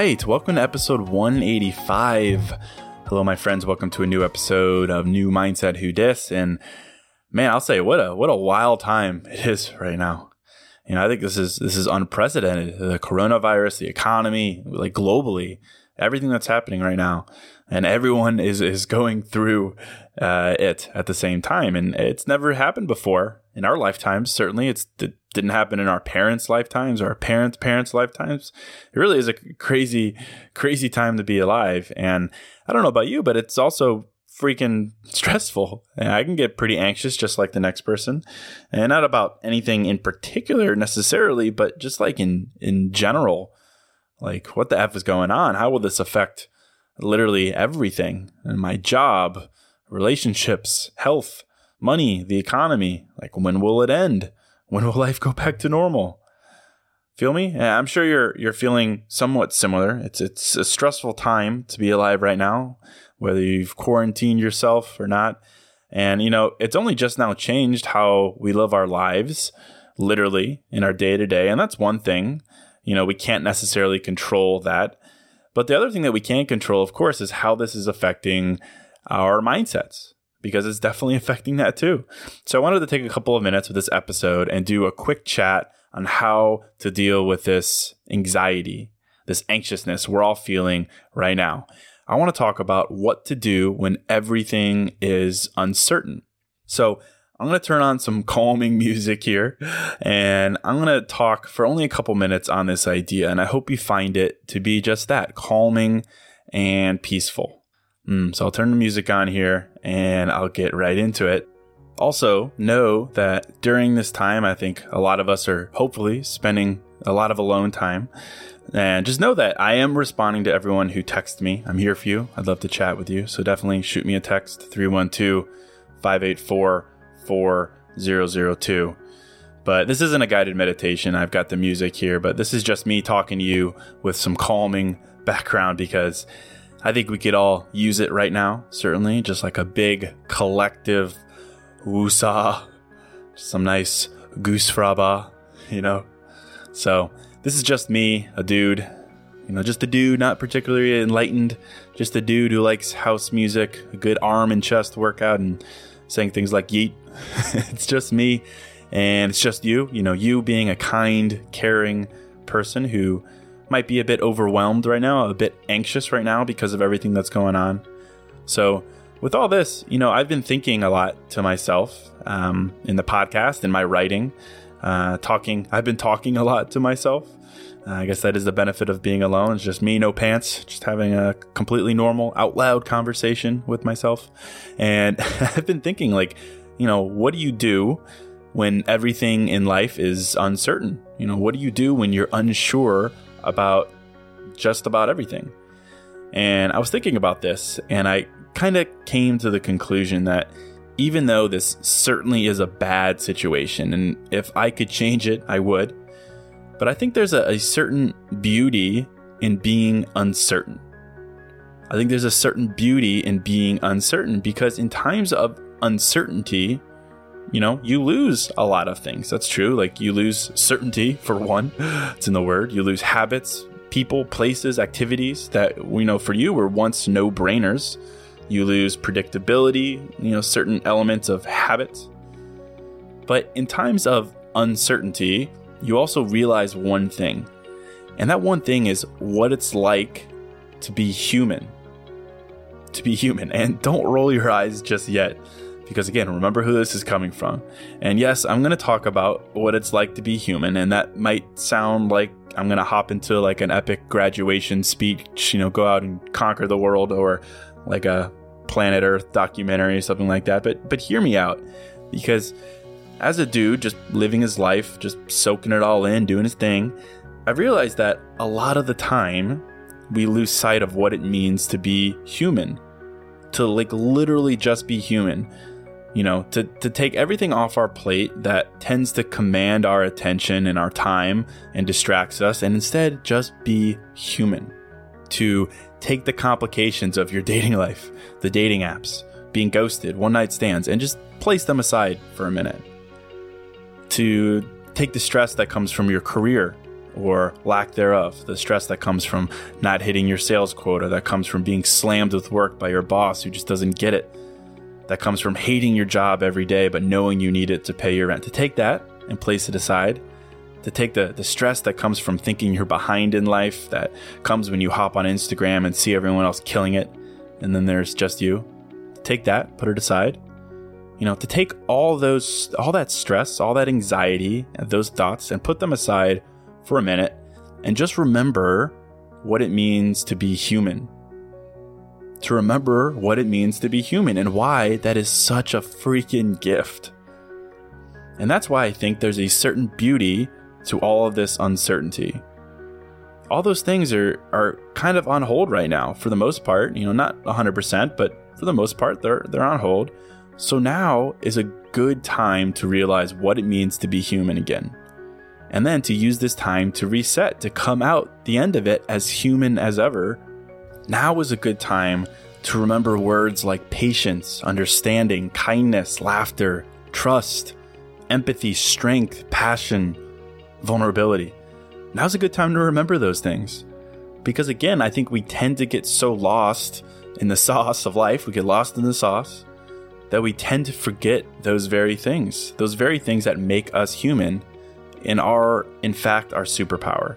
Right. Welcome to episode 185. Hello, my friends. Welcome to a new episode of New Mindset Who Dis. And man, I'll say what a what a wild time it is right now. You know, I think this is this is unprecedented. The coronavirus, the economy, like globally, everything that's happening right now, and everyone is is going through uh, it at the same time, and it's never happened before in our lifetimes. Certainly, it's it didn't happen in our parents' lifetimes or our parents' parents' lifetimes. It really is a crazy, crazy time to be alive. And I don't know about you, but it's also freaking stressful. And I can get pretty anxious just like the next person. And not about anything in particular necessarily, but just like in in general. Like what the F is going on? How will this affect literally everything? And my job, relationships, health, money, the economy. Like, when will it end? When will life go back to normal? Feel me? I'm sure you're you're feeling somewhat similar. It's it's a stressful time to be alive right now, whether you've quarantined yourself or not. And you know, it's only just now changed how we live our lives, literally in our day to day, and that's one thing. You know, we can't necessarily control that. But the other thing that we can control, of course, is how this is affecting our mindsets because it's definitely affecting that too. So I wanted to take a couple of minutes with this episode and do a quick chat on how to deal with this anxiety, this anxiousness we're all feeling right now. I want to talk about what to do when everything is uncertain. So I'm going to turn on some calming music here and I'm going to talk for only a couple minutes on this idea. And I hope you find it to be just that calming and peaceful. Mm, so I'll turn the music on here and I'll get right into it. Also, know that during this time, I think a lot of us are hopefully spending a lot of alone time. And just know that I am responding to everyone who texts me. I'm here for you. I'd love to chat with you. So definitely shoot me a text 312 584 4002. But this isn't a guided meditation. I've got the music here, but this is just me talking to you with some calming background because I think we could all use it right now, certainly, just like a big collective woosah, some nice goosfraba, you know. So this is just me, a dude, you know, just a dude, not particularly enlightened, just a dude who likes house music, a good arm and chest workout, and saying things like yeet. it's just me, and it's just you, you know, you being a kind, caring person who might be a bit overwhelmed right now, a bit anxious right now because of everything that's going on. So, with all this, you know, I've been thinking a lot to myself um, in the podcast, in my writing, uh, talking. I've been talking a lot to myself. I guess that is the benefit of being alone. It's just me, no pants, just having a completely normal, out loud conversation with myself. And I've been thinking, like, you know, what do you do when everything in life is uncertain? You know, what do you do when you're unsure about just about everything? And I was thinking about this, and I kind of came to the conclusion that even though this certainly is a bad situation, and if I could change it, I would, but I think there's a, a certain beauty in being uncertain. I think there's a certain beauty in being uncertain because in times of uncertainty, you know, you lose a lot of things. That's true. Like you lose certainty for one. It's in the word. You lose habits, people, places, activities that we know for you were once no brainers. You lose predictability, you know, certain elements of habit. But in times of uncertainty, you also realize one thing. And that one thing is what it's like to be human. To be human. And don't roll your eyes just yet. Because again, remember who this is coming from. And yes, I'm going to talk about what it's like to be human. And that might sound like I'm going to hop into like an epic graduation speech, you know, go out and conquer the world or like a planet Earth documentary or something like that. But but hear me out because as a dude just living his life, just soaking it all in, doing his thing, I've realized that a lot of the time we lose sight of what it means to be human. To like literally just be human you know, to, to take everything off our plate that tends to command our attention and our time and distracts us, and instead just be human. To take the complications of your dating life, the dating apps, being ghosted, one night stands, and just place them aside for a minute. To take the stress that comes from your career or lack thereof, the stress that comes from not hitting your sales quota, that comes from being slammed with work by your boss who just doesn't get it that comes from hating your job every day but knowing you need it to pay your rent. To take that and place it aside, to take the, the stress that comes from thinking you're behind in life, that comes when you hop on Instagram and see everyone else killing it, and then there's just you. Take that, put it aside. You know, to take all those, all that stress, all that anxiety, those thoughts, and put them aside for a minute and just remember what it means to be human to remember what it means to be human and why that is such a freaking gift. And that's why I think there's a certain beauty to all of this uncertainty. All those things are, are kind of on hold right now for the most part, you know, not 100%, but for the most part they're they're on hold. So now is a good time to realize what it means to be human again. And then to use this time to reset, to come out the end of it as human as ever now is a good time to remember words like patience, understanding, kindness, laughter, trust, empathy, strength, passion, vulnerability. Now's a good time to remember those things. Because again, I think we tend to get so lost in the sauce of life, we get lost in the sauce, that we tend to forget those very things, those very things that make us human and are, in fact, our superpower.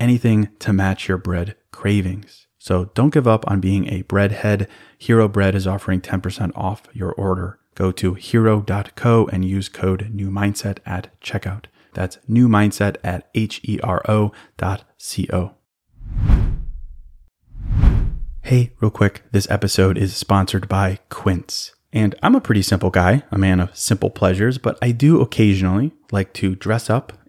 anything to match your bread cravings. So don't give up on being a breadhead. Hero Bread is offering 10% off your order. Go to hero.co and use code new mindset at checkout. That's new mindset at H E R O dot C O. Hey, real quick, this episode is sponsored by Quince. And I'm a pretty simple guy, a man of simple pleasures, but I do occasionally like to dress up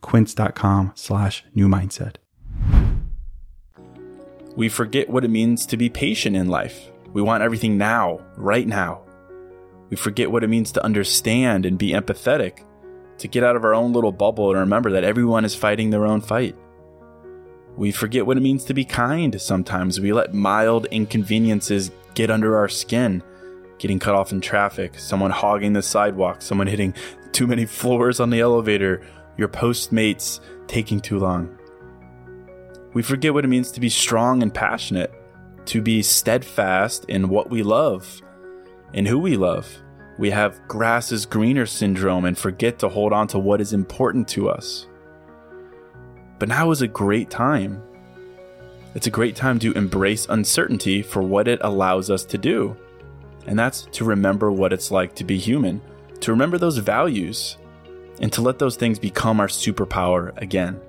quince.com slash new mindset. We forget what it means to be patient in life. We want everything now, right now. We forget what it means to understand and be empathetic, to get out of our own little bubble and remember that everyone is fighting their own fight. We forget what it means to be kind sometimes. We let mild inconveniences get under our skin. Getting cut off in traffic, someone hogging the sidewalk, someone hitting too many floors on the elevator, your postmates taking too long. We forget what it means to be strong and passionate, to be steadfast in what we love and who we love. We have grass is greener syndrome and forget to hold on to what is important to us. But now is a great time. It's a great time to embrace uncertainty for what it allows us to do. And that's to remember what it's like to be human, to remember those values, and to let those things become our superpower again.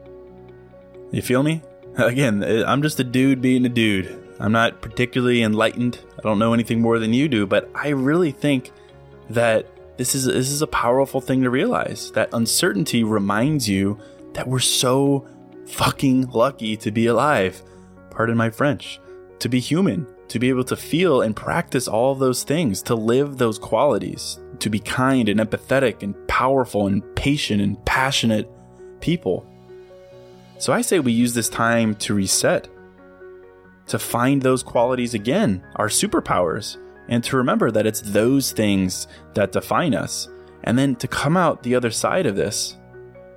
You feel me? Again, eh, I'm just a dude being a dude. I'm not particularly enlightened. I don't know anything more than you do, but I really think that this is this is a powerful thing to realize. That uncertainty reminds you that we're so fucking lucky to be alive. Pardon my French. To be human, to be able to feel and practice all those things, to live those qualities, to be kind and empathetic and powerful and patient and passionate people. So I say we use this time to reset, to find those qualities again, our superpowers, and to remember that it's those things that define us, and then to come out the other side of this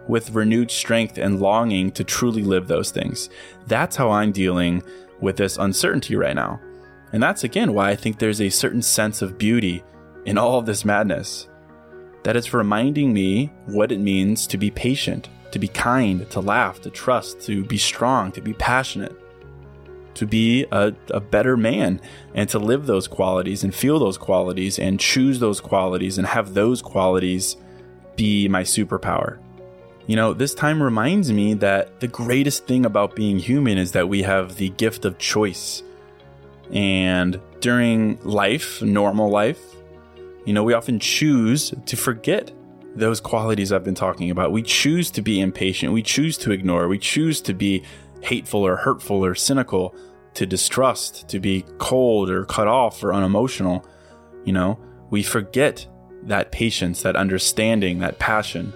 with renewed strength and longing to truly live those things. That's how I'm dealing with this uncertainty right now. And that's again why I think there's a certain sense of beauty in all of this madness. That it's reminding me what it means to be patient, to be kind, to laugh, to trust, to be strong, to be passionate, to be a, a better man, and to live those qualities and feel those qualities and choose those qualities and have those qualities be my superpower. You know, this time reminds me that the greatest thing about being human is that we have the gift of choice. And during life, normal life, you know, we often choose to forget those qualities I've been talking about. We choose to be impatient. We choose to ignore. We choose to be hateful or hurtful or cynical, to distrust, to be cold or cut off or unemotional. You know, we forget that patience, that understanding, that passion.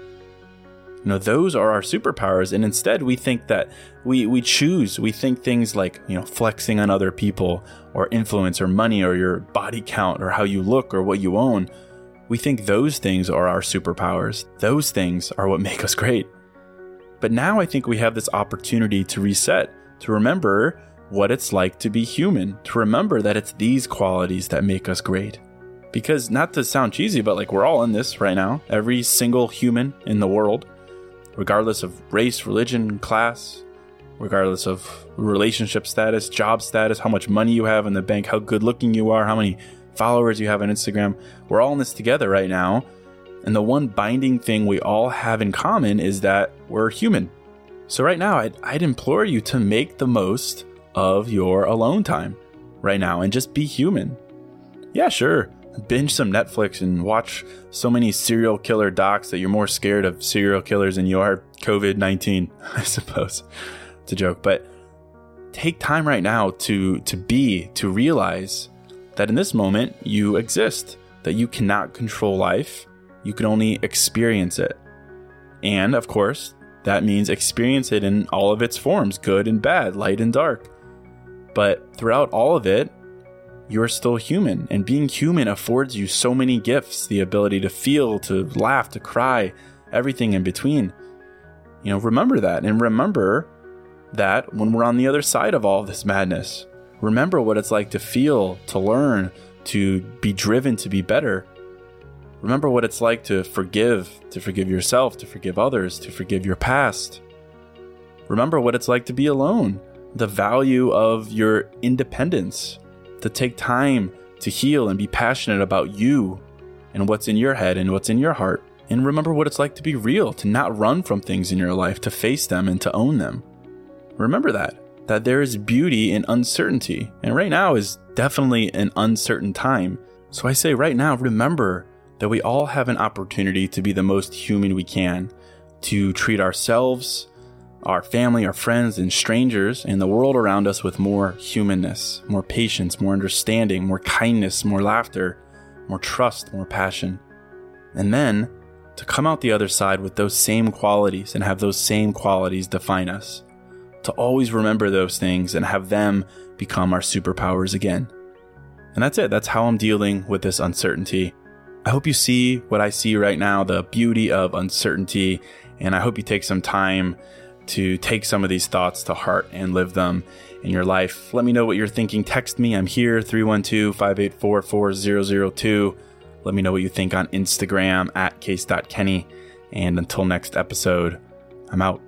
You know, those are our superpowers. And instead, we think that we, we choose, we think things like, you know, flexing on other people or influence or money or your body count or how you look or what you own. We think those things are our superpowers. Those things are what make us great. But now I think we have this opportunity to reset, to remember what it's like to be human, to remember that it's these qualities that make us great. Because, not to sound cheesy, but like we're all in this right now, every single human in the world regardless of race, religion, class, regardless of relationship status, job status, how much money you have in the bank, how good looking you are, how many followers you have on Instagram. We're all in this together right now. And the one binding thing we all have in common is that we're human. So, right now, I'd, I'd implore you to make the most of your alone time right now and just be human. Yeah, sure binge some Netflix and watch so many serial killer docs that you're more scared of serial killers than you are COVID 19, I suppose. It's a joke, but take time right now to, to be, to realize that in this moment you exist, that you cannot control life, you can only experience it. And of course, that means experience it in all of its forms good and bad, light and dark. But throughout all of it, you're still human. And being human affords you so many gifts the ability to feel, to laugh, to cry, everything in between. You know, remember that. And remember that when we're on the other side of all this madness, remember what it's like to feel, to learn, to be driven to be better. Remember what it's like to forgive, to forgive yourself, to forgive others, to forgive your past. Remember what it's like to be alone, the value of your independence, to take time to heal and be passionate about you and what's in your head and what's in your heart. And remember what it's like to be real, to not run from things in your life, to face them and to own them. Remember that, that there is beauty in uncertainty. And right now is definitely an uncertain time. So I say right now, remember that we all have an opportunity to be the most human we can, to treat ourselves, our family, our friends, and strangers, and the world around us with more humanness, more patience, more understanding, more kindness, more laughter, more trust, more passion. And then to come out the other side with those same qualities and have those same qualities define us. To always remember those things and have them become our superpowers again. And that's it. That's how I'm dealing with this uncertainty. I hope you see what I see right now the beauty of uncertainty. And I hope you take some time to take some of these thoughts to heart and live them in your life. Let me know what you're thinking. Text me. I'm here 312 584 4002. Let me know what you think on Instagram at case.kenny. And until next episode, I'm out.